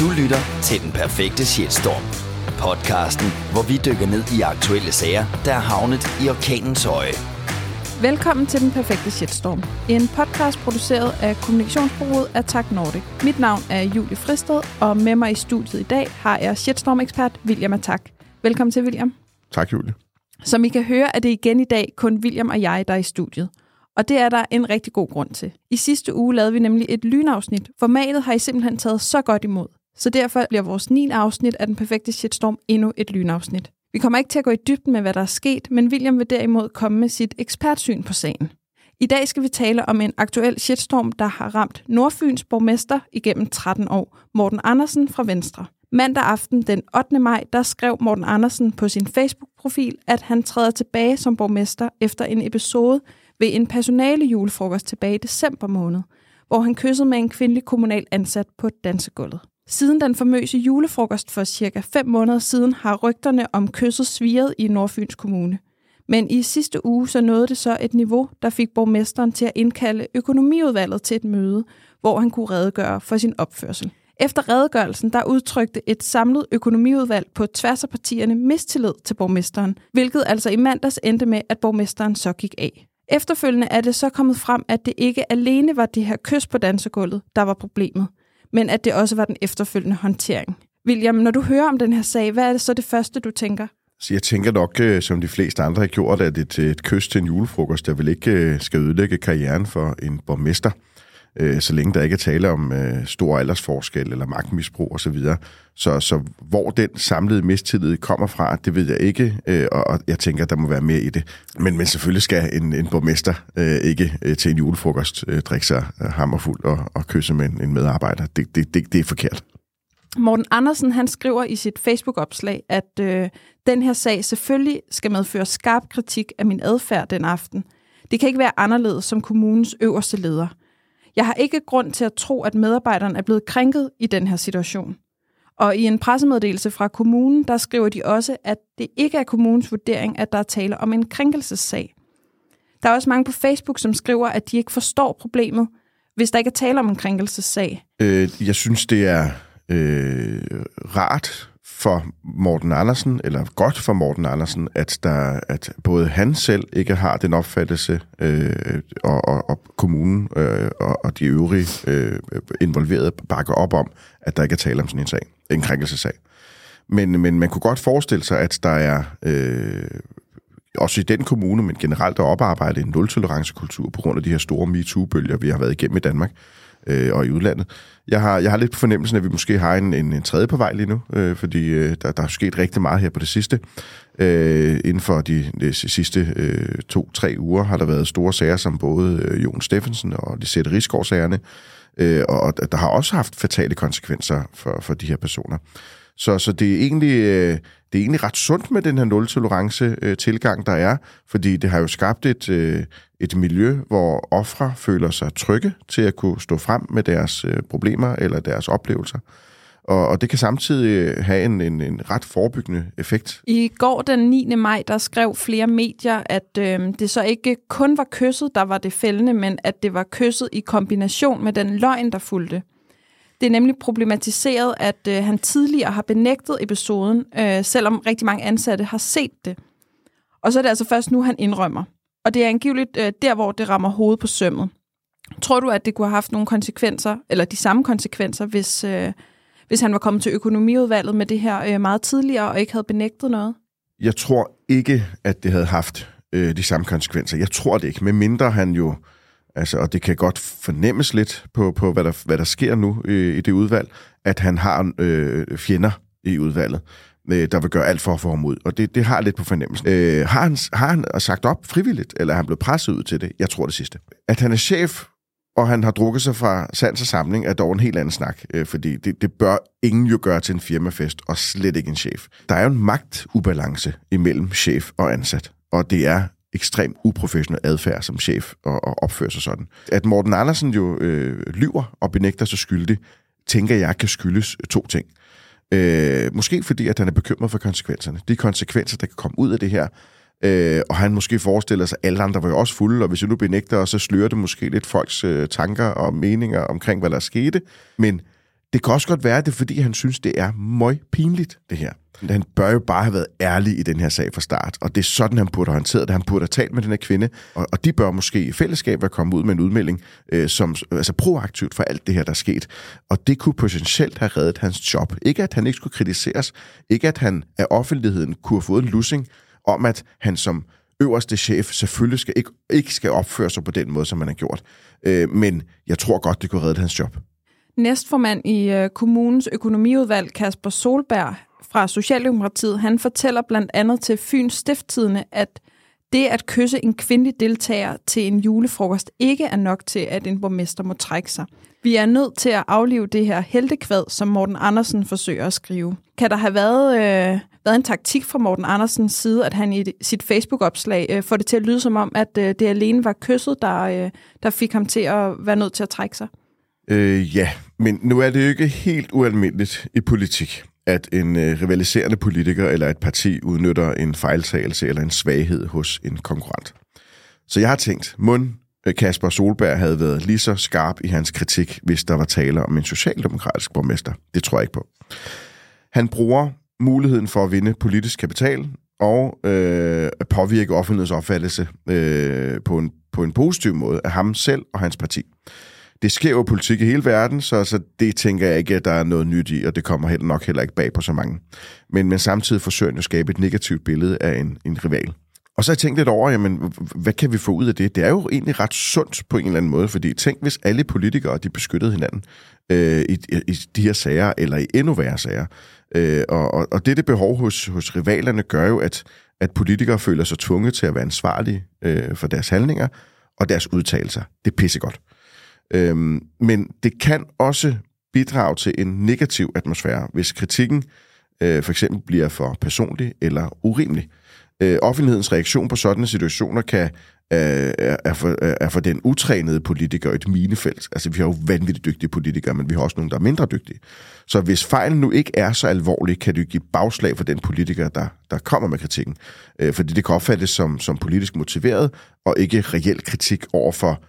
Du lytter til Den Perfekte Shitstorm. Podcasten, hvor vi dykker ned i aktuelle sager, der er havnet i orkanens øje. Velkommen til Den Perfekte Shitstorm. En podcast produceret af kommunikationsbureauet Attack Nordic. Mit navn er Julie Fristed, og med mig i studiet i dag har jeg Shitstorm-ekspert William Attack. Velkommen til, William. Tak, Julie. Som I kan høre, er det igen i dag kun William og jeg, der er i studiet. Og det er der en rigtig god grund til. I sidste uge lavede vi nemlig et lynafsnit. Formatet har I simpelthen taget så godt imod. Så derfor bliver vores 9. afsnit af Den Perfekte Shitstorm endnu et lynafsnit. Vi kommer ikke til at gå i dybden med, hvad der er sket, men William vil derimod komme med sit ekspertsyn på sagen. I dag skal vi tale om en aktuel shitstorm, der har ramt Nordfyns borgmester igennem 13 år, Morten Andersen fra Venstre. Mandag aften den 8. maj, der skrev Morten Andersen på sin Facebook-profil, at han træder tilbage som borgmester efter en episode ved en personale julefrokost tilbage i december måned, hvor han kyssede med en kvindelig kommunal ansat på dansegulvet. Siden den famøse julefrokost for cirka 5 måneder siden har rygterne om kysset sviret i Nordfyns Kommune. Men i sidste uge så nåede det så et niveau, der fik borgmesteren til at indkalde økonomiudvalget til et møde, hvor han kunne redegøre for sin opførsel. Efter redegørelsen, der udtrykte et samlet økonomiudvalg på tværs af partierne mistillid til borgmesteren, hvilket altså i mandags endte med, at borgmesteren så gik af. Efterfølgende er det så kommet frem, at det ikke alene var det her kys på dansegulvet, der var problemet, men at det også var den efterfølgende håndtering. William, når du hører om den her sag, hvad er det så det første, du tænker? Så jeg tænker nok, øh, som de fleste andre har gjort, at et, et kys til en julefrokost, der vil ikke øh, skal ødelægge karrieren for en borgmester øh, så længe der ikke er tale om øh, stor aldersforskel eller magtmisbrug osv. Så, så, så hvor den samlede mistillid kommer fra, det ved jeg ikke, øh, og jeg tænker, der må være mere i det. Men, men selvfølgelig skal en, en borgmester øh, ikke øh, til en julefrokost øh, drikke sig øh, hammerfuld og, og kysse med en, en medarbejder. Det, det, det, det er forkert. Morten Andersen han skriver i sit Facebook-opslag, at øh, den her sag selvfølgelig skal medføre skarp kritik af min adfærd den aften. Det kan ikke være anderledes som kommunens øverste leder. Jeg har ikke grund til at tro, at medarbejderen er blevet krænket i den her situation. Og i en pressemeddelelse fra kommunen, der skriver de også, at det ikke er kommunens vurdering, at der er tale om en krænkelsessag. Der er også mange på Facebook, som skriver, at de ikke forstår problemet, hvis der ikke er tale om en krænkelsessag. Øh, jeg synes, det er øh, rart for Morten Andersen, eller godt for Morten Andersen, at, der, at både han selv ikke har den opfattelse, øh, og, og, og kommunen øh, og, og de øvrige øh, involverede bakker op om, at der ikke er tale om sådan en sag, en krænkelsesag. Men, men man kunne godt forestille sig, at der er, øh, også i den kommune, men generelt der oparbejdet en nul-tolerance-kultur på grund af de her store MeToo-bølger, vi har været igennem i Danmark øh, Øh, og i udlandet. Jeg har, jeg har lidt på fornemmelsen, at vi måske har en, en, en tredje på vej lige nu, øh, fordi øh, der, der er sket rigtig meget her på det sidste. Øh, inden for de, de sidste øh, to-tre uger har der været store sager, som både øh, Jon Steffensen og Lisette Rigsgaard-sagerne, øh, og der har også haft fatale konsekvenser for, for de her personer. Så, så det, er egentlig, øh, det er egentlig ret sundt med den her nul-tolerance-tilgang, øh, der er, fordi det har jo skabt et, øh, et miljø, hvor ofre føler sig trygge til at kunne stå frem med deres øh, problemer eller deres oplevelser. Og, og det kan samtidig øh, have en, en, en ret forebyggende effekt. I går den 9. maj, der skrev flere medier, at øh, det så ikke kun var kysset, der var det fældende, men at det var kysset i kombination med den løgn, der fulgte. Det er nemlig problematiseret, at øh, han tidligere har benægtet episoden, øh, selvom rigtig mange ansatte har set det. Og så er det altså først nu, han indrømmer. Og det er angiveligt øh, der, hvor det rammer hovedet på sømmet. Tror du, at det kunne have haft nogle konsekvenser, eller de samme konsekvenser, hvis, øh, hvis han var kommet til økonomiudvalget med det her øh, meget tidligere og ikke havde benægtet noget? Jeg tror ikke, at det havde haft øh, de samme konsekvenser. Jeg tror det ikke, medmindre han jo Altså, og det kan godt fornemmes lidt på, på hvad, der, hvad der sker nu i, i det udvalg, at han har øh, fjender i udvalget, øh, der vil gøre alt for at få ham ud. Og det, det har lidt på fornemmelsen. Øh, har, han, har han sagt op frivilligt, eller er han blevet presset ud til det? Jeg tror det sidste. At han er chef, og han har drukket sig fra sans og samling, er dog en helt anden snak. Øh, fordi det, det bør ingen jo gøre til en firmafest, og slet ikke en chef. Der er jo en magtubalance imellem chef og ansat. Og det er ekstrem uprofessionel adfærd som chef og, og opføre sig sådan. At Morten Andersen jo øh, lyver og benægter sig skyldig, tænker jeg kan skyldes øh, to ting. Øh, måske fordi, at han er bekymret for konsekvenserne. De konsekvenser, der kan komme ud af det her, øh, og han måske forestiller sig, at alle andre var jo også fulde, og hvis jeg nu benægter, så slører det måske lidt folks øh, tanker og meninger omkring, hvad der skete. Men det kan også godt være, at det er, fordi han synes, det er møg pinligt, det her. Han bør jo bare have været ærlig i den her sag fra start, og det er sådan, han burde have håndteret det. Han burde have talt med den her kvinde, og, og de bør måske i fællesskab være kommet ud med en udmelding, øh, som altså proaktivt for alt det her, der er sket. Og det kunne potentielt have reddet hans job. Ikke at han ikke skulle kritiseres, ikke at han af offentligheden kunne have fået en lussing om, at han som øverste chef selvfølgelig skal ikke, ikke skal opføre sig på den måde, som man har gjort. Øh, men jeg tror godt, det kunne redde hans job. Næstformand i øh, kommunens økonomiudvalg, Kasper Solberg fra Socialdemokratiet, han fortæller blandt andet til Fyns Stifttidene, at det at kysse en kvindelig deltager til en julefrokost ikke er nok til, at en borgmester må trække sig. Vi er nødt til at aflive det her heltekvad, som Morten Andersen forsøger at skrive. Kan der have været, øh, været en taktik fra Morten Andersens side, at han i sit Facebook-opslag øh, får det til at lyde som om, at øh, det alene var kysset, der, øh, der fik ham til at være nødt til at trække sig? Øh, ja, men nu er det jo ikke helt ualmindeligt i politik, at en øh, rivaliserende politiker eller et parti udnytter en fejltagelse eller en svaghed hos en konkurrent. Så jeg har tænkt, mund øh, Kasper Solberg havde været lige så skarp i hans kritik, hvis der var tale om en socialdemokratisk borgmester. Det tror jeg ikke på. Han bruger muligheden for at vinde politisk kapital og øh, at påvirke offentlighedens opfattelse øh, på, en, på en positiv måde af ham selv og hans parti. Det sker jo politik i hele verden, så, så det tænker jeg ikke, at der er noget nyt i, og det kommer heller, nok heller ikke bag på så mange. Men, men samtidig forsøger han at skabe et negativt billede af en, en rival. Og så har jeg tænkt lidt over, jamen, hvad kan vi få ud af det? Det er jo egentlig ret sundt på en eller anden måde, fordi tænk, hvis alle politikere de beskyttede hinanden øh, i, i de her sager, eller i endnu værre sager. Øh, og, og, og dette behov hos, hos rivalerne gør jo, at, at politikere føler sig tvunget til at være ansvarlige øh, for deres handlinger og deres udtalelser. Det er pissegodt. Øhm, men det kan også bidrage til en negativ atmosfære, hvis kritikken øh, for eksempel bliver for personlig eller urimelig. Øh, offentlighedens reaktion på sådanne situationer kan øh, er, for, øh, er for den utrænede politiker et minefelt. Altså, vi har jo vanvittigt dygtige politikere, men vi har også nogle, der er mindre dygtige. Så hvis fejlen nu ikke er så alvorlig, kan det give bagslag for den politiker, der, der kommer med kritikken. Øh, fordi det kan opfattes som, som politisk motiveret, og ikke reel kritik over for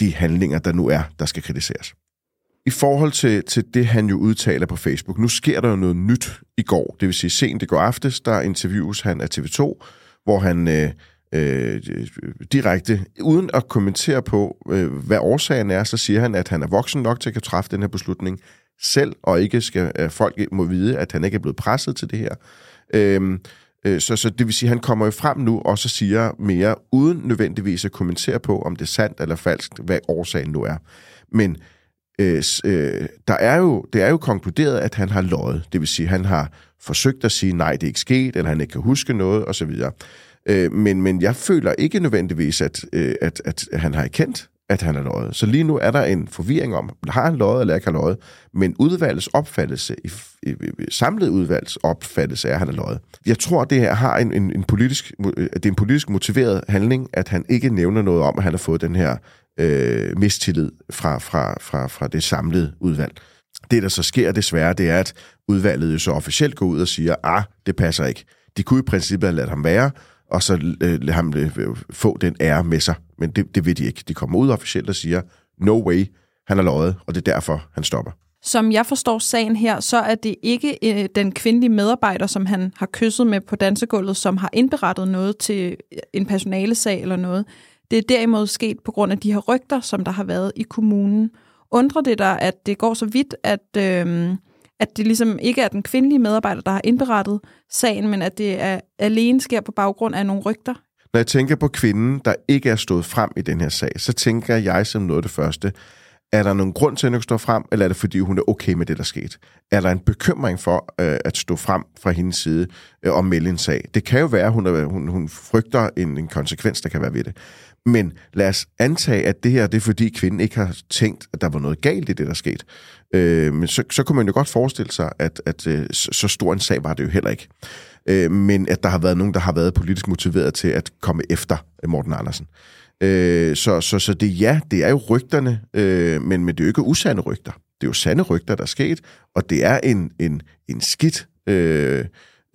de handlinger, der nu er, der skal kritiseres. I forhold til, til det, han jo udtaler på Facebook, nu sker der jo noget nyt i går, det vil sige sent i går aftes, der interviews han af TV2, hvor han øh, øh, direkte, uden at kommentere på, øh, hvad årsagen er, så siger han, at han er voksen nok til at kan træffe den her beslutning selv, og ikke skal øh, folk må vide, at han ikke er blevet presset til det her. Øh, Øh, Øh, så, så det vil sige, at han kommer jo frem nu og så siger mere, uden nødvendigvis at kommentere på, om det er sandt eller falsk, hvad årsagen nu er. Men øh, øh der er jo, det er jo konkluderet, at han har løjet. Det vil sige, at han har forsøgt at sige, nej, det er ikke sket, eller han ikke kan huske noget, osv. Øh, men, men jeg føler ikke nødvendigvis, at, øh, at, at han har erkendt, at han er løjet. Så lige nu er der en forvirring om, har han løjet eller ikke har løjet, men udvalgets opfattelse, i, i, i samlet udvalgets opfattelse er, at han er løjet. Jeg tror, det her har en, en, en politisk, øh, det er en politisk motiveret handling, at han ikke nævner noget om, at han har fået den her øh, mistillid fra, fra, fra, fra det samlede udvalg. Det, der så sker desværre, det er, at udvalget jo så officielt går ud og siger, ah, det passer ikke. De kunne i princippet have ladt ham være, og så øh, lade ham øh, få den ære med sig. Men det, det vil de ikke. De kommer ud officielt og siger, no way, han har løjet, og det er derfor, han stopper. Som jeg forstår sagen her, så er det ikke øh, den kvindelige medarbejder, som han har kysset med på dansegulvet, som har indberettet noget til øh, en personalesag eller noget. Det er derimod sket på grund af de her rygter, som der har været i kommunen. Undrer det dig, at det går så vidt, at, øh, at det ligesom ikke er den kvindelige medarbejder, der har indberettet sagen, men at det er, alene sker på baggrund af nogle rygter? Når jeg tænker på kvinden, der ikke er stået frem i den her sag, så tænker jeg som noget af det første, er der nogen grund til, at hun står frem, eller er det fordi, hun er okay med det, der skete? Er der en bekymring for øh, at stå frem fra hendes side øh, og melde en sag? Det kan jo være, at hun, er, hun, hun frygter en, en konsekvens, der kan være ved det. Men lad os antage, at det her det er, fordi kvinden ikke har tænkt, at der var noget galt i det, der skete. Øh, men så, så kunne man jo godt forestille sig, at, at øh, så stor en sag var det jo heller ikke. Øh, men at der har været nogen, der har været politisk motiveret til at komme efter øh, Morten Andersen. Øh, så, så, så det ja, det er jo rygterne, øh, men, men det er jo ikke usande rygter. Det er jo sande rygter, der er sket, og det er en, en, en skidt øh,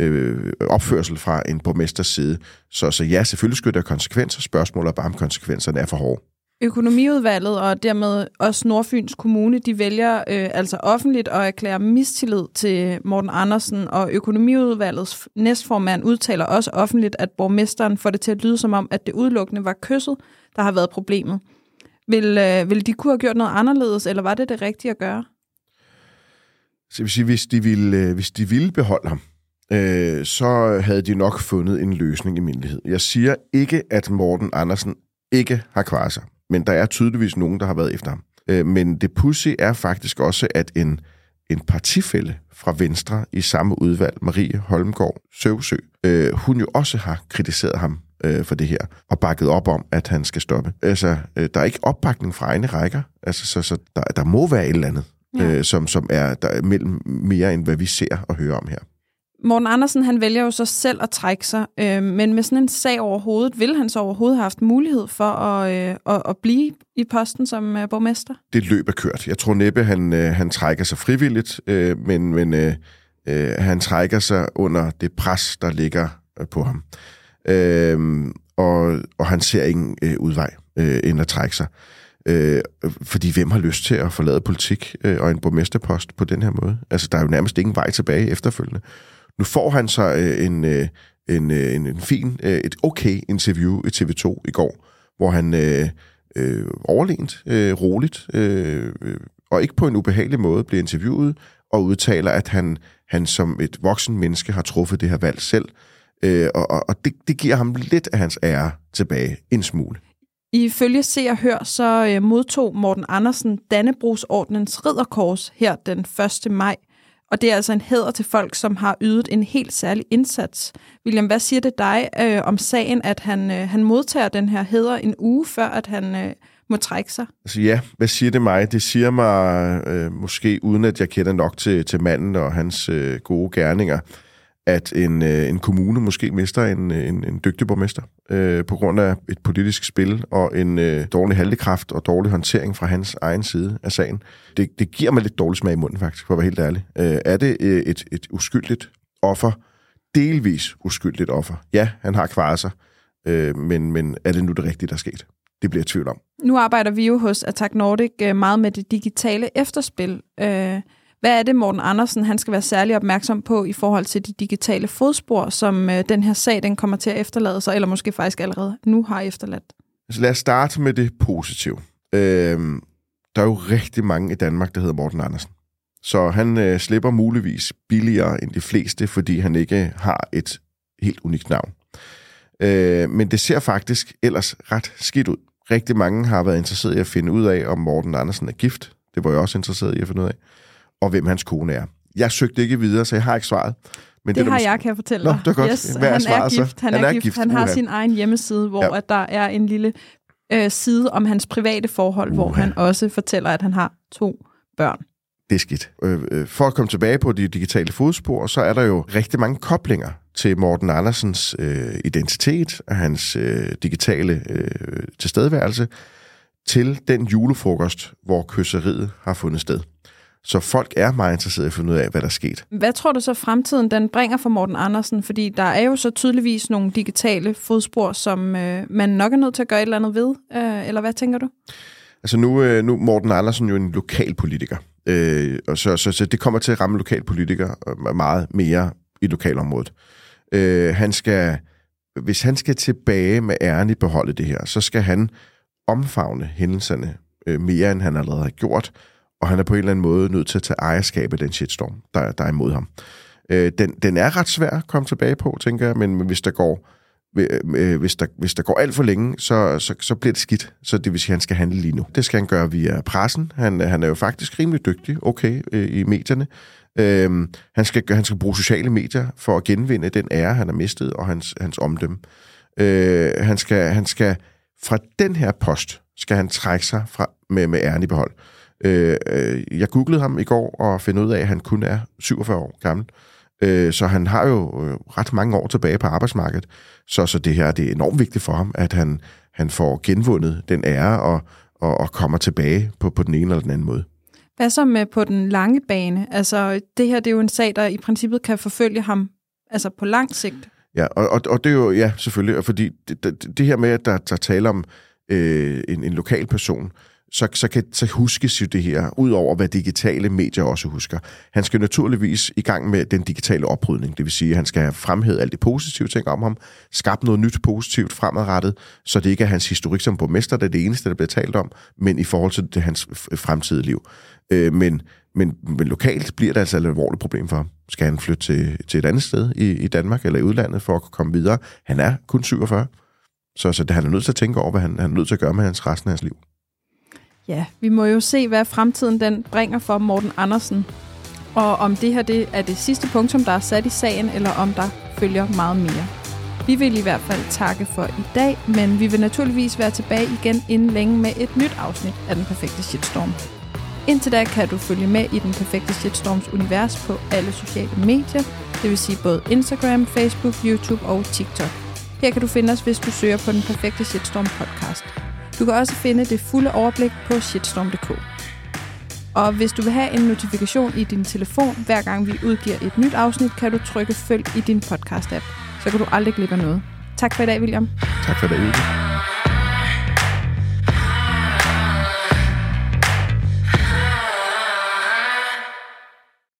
øh, opførsel fra en borgmesters side. Så, så ja, selvfølgelig skal der konsekvenser. Spørgsmålet er bare, om konsekvenserne er for hårde. Økonomiudvalget og dermed også Nordfyns Kommune, de vælger øh, altså offentligt at erklære mistillid til Morten Andersen, og Økonomiudvalgets næstformand udtaler også offentligt, at borgmesteren får det til at lyde som om, at det udelukkende var kysset, der har været problemet. Vil, øh, vil de kunne have gjort noget anderledes, eller var det det rigtige at gøre? Så vil sige, hvis de ville, øh, hvis de ville beholde ham, øh, så havde de nok fundet en løsning i mindelighed. Jeg siger ikke, at Morten Andersen ikke har kvarser, men der er tydeligvis nogen, der har været efter ham. Øh, men det pussy er faktisk også, at en, en partifælde fra Venstre i samme udvalg, Marie Holmgaard Søvsø, øh, hun jo også har kritiseret ham øh, for det her, og bakket op om, at han skal stoppe. Altså, øh, der er ikke opbakning fra egne rækker, altså, så, så der, der må være et eller andet, ja. øh, som, som er, der er mellem mere, end hvad vi ser og hører om her. Morten Andersen han vælger jo så selv at trække sig, øh, men med sådan en sag over hovedet, vil han så overhovedet have haft mulighed for at, øh, at, at blive i posten som øh, borgmester? Det løb er kørt. Jeg tror næppe, han, øh, han trækker sig frivilligt, øh, men, men øh, øh, han trækker sig under det pres, der ligger øh, på ham. Øh, og, og han ser ingen øh, udvej øh, end at trække sig. Øh, fordi hvem har lyst til at forlade politik øh, og en borgmesterpost på den her måde? Altså, der er jo nærmest ingen vej tilbage efterfølgende. Nu får han så øh, en, øh, en, øh, en, en fin, øh, et okay interview i TV2 i går, hvor han øh, øh, overlænt, øh, roligt, øh, øh, og ikke på en ubehagelig måde bliver interviewet, og udtaler, at han, han som et voksen menneske har truffet det her valg selv, øh, og, og det, det giver ham lidt af hans ære tilbage, en smule. Ifølge Se og Hør, så øh, modtog Morten Andersen Dannebrogsordnens ridderkors her den 1. maj. Og det er altså en hæder til folk, som har ydet en helt særlig indsats. William, hvad siger det dig øh, om sagen, at han, øh, han modtager den her hæder en uge før, at han øh, må trække sig? Altså ja, hvad siger det mig? Det siger mig øh, måske, uden at jeg kender nok til, til manden og hans øh, gode gerninger, at en, øh, en kommune måske mister en, øh, en, en dygtig borgmester øh, på grund af et politisk spil og en øh, dårlig handlekraft og dårlig håndtering fra hans egen side af sagen. Det, det giver mig lidt dårlig smag i munden faktisk, for at være helt ærlig. Øh, er det øh, et, et uskyldigt offer? Delvis uskyldigt offer. Ja, han har kvaret sig, øh, men, men er det nu det rigtige, der er sket? Det bliver jeg tvivl om. Nu arbejder vi jo hos Attack Nordic øh, meget med det digitale efterspil. Øh, hvad er det, Morten Andersen han skal være særlig opmærksom på i forhold til de digitale fodspor, som øh, den her sag den kommer til at efterlade sig, eller måske faktisk allerede nu har efterladt? Altså lad os starte med det positive. Øh, der er jo rigtig mange i Danmark, der hedder Morten Andersen. Så han øh, slipper muligvis billigere end de fleste, fordi han ikke har et helt unikt navn. Øh, men det ser faktisk ellers ret skidt ud. Rigtig mange har været interesseret i at finde ud af, om Morten Andersen er gift. Det var jeg også interesseret i at finde ud af og hvem hans kone er. Jeg søgte ikke videre, så jeg har ikke svaret. Men det, det har måske... jeg, kan jeg fortælle dig. Nå, det er godt. Yes, Hvad er han svaret, er gift. Han, han er, er gift. gift. Han har sin egen hjemmeside, hvor ja. at der er en lille øh, side om hans private forhold, uh. hvor han også fortæller, at han har to børn. Det er skidt. Øh, øh, for at komme tilbage på de digitale fodspor, så er der jo rigtig mange koblinger til Morten Andersens øh, identitet og hans øh, digitale øh, tilstedeværelse til den julefrokost, hvor kysseriet har fundet sted. Så folk er meget interesserede i at finde ud af, hvad der er sket. Hvad tror du så fremtiden den bringer for Morten Andersen? Fordi der er jo så tydeligvis nogle digitale fodspor, som øh, man nok er nødt til at gøre et eller andet ved. Øh, eller hvad tænker du? Altså nu, øh, nu Morten Andersen jo en lokalpolitiker. Øh, og så, så, så det kommer til at ramme lokalpolitikere øh, meget mere i lokalområdet. Øh, han skal, hvis han skal tilbage med æren i beholdet det her, så skal han omfavne hændelserne øh, mere, end han allerede har gjort og han er på en eller anden måde nødt til at tage ejerskab af den shitstorm, der, der er imod ham. Øh, den, den er ret svær at komme tilbage på, tænker jeg, men, men hvis der går øh, øh, hvis, der, hvis der går alt for længe, så, så, så bliver det skidt. Så det vil sige, at han skal handle lige nu. Det skal han gøre via pressen. Han, han er jo faktisk rimelig dygtig, okay, øh, i medierne. Øhm, han, skal, han skal bruge sociale medier for at genvinde den ære, han har mistet, og hans, hans omdømme. Øh, han, skal, han skal fra den her post, skal han trække sig fra, med, med æren i behold. Øh, øh, jeg googlede ham i går og fandt ud af, at han kun er 47 år gammel. Øh, så han har jo øh, ret mange år tilbage på arbejdsmarkedet. Så, så det her det er enormt vigtigt for ham, at han, han får genvundet den ære og, og, og kommer tilbage på, på den ene eller den anden måde. Hvad så med på den lange bane? Altså, det her det er jo en sag, der i princippet kan forfølge ham altså på lang sigt. Ja, og, og, og det er jo, ja, selvfølgelig, fordi det, det, det her med, at der, der taler om øh, en, en lokal person, så, så, kan, så huskes jo det her, ud over hvad digitale medier også husker. Han skal naturligvis i gang med den digitale oprydning, det vil sige, at han skal have fremhævet alt det positive ting om ham, skabt noget nyt positivt fremadrettet, så det ikke er hans historik som borgmester, det er det eneste, der bliver talt om, men i forhold til det, hans fremtidige liv. Øh, men, men, men lokalt bliver det altså et alvorligt problem for ham. Skal han flytte til, til et andet sted i, i Danmark eller i udlandet for at kunne komme videre? Han er kun 47, så, så det, han er nødt til at tænke over, hvad han, han er nødt til at gøre med hans resten af hans liv. Ja, vi må jo se, hvad fremtiden den bringer for Morten Andersen. Og om det her det er det sidste punktum, der er sat i sagen, eller om der følger meget mere. Vi vil i hvert fald takke for i dag, men vi vil naturligvis være tilbage igen inden længe med et nyt afsnit af Den Perfekte Shitstorm. Indtil da kan du følge med i Den Perfekte Shitstorms univers på alle sociale medier, det vil sige både Instagram, Facebook, YouTube og TikTok. Her kan du finde os, hvis du søger på Den Perfekte Shitstorm podcast. Du kan også finde det fulde overblik på shitstorm.dk. Og hvis du vil have en notifikation i din telefon, hver gang vi udgiver et nyt afsnit, kan du trykke følg i din podcast-app. Så kan du aldrig glemme noget. Tak for i dag, William. Tak for i dag, William.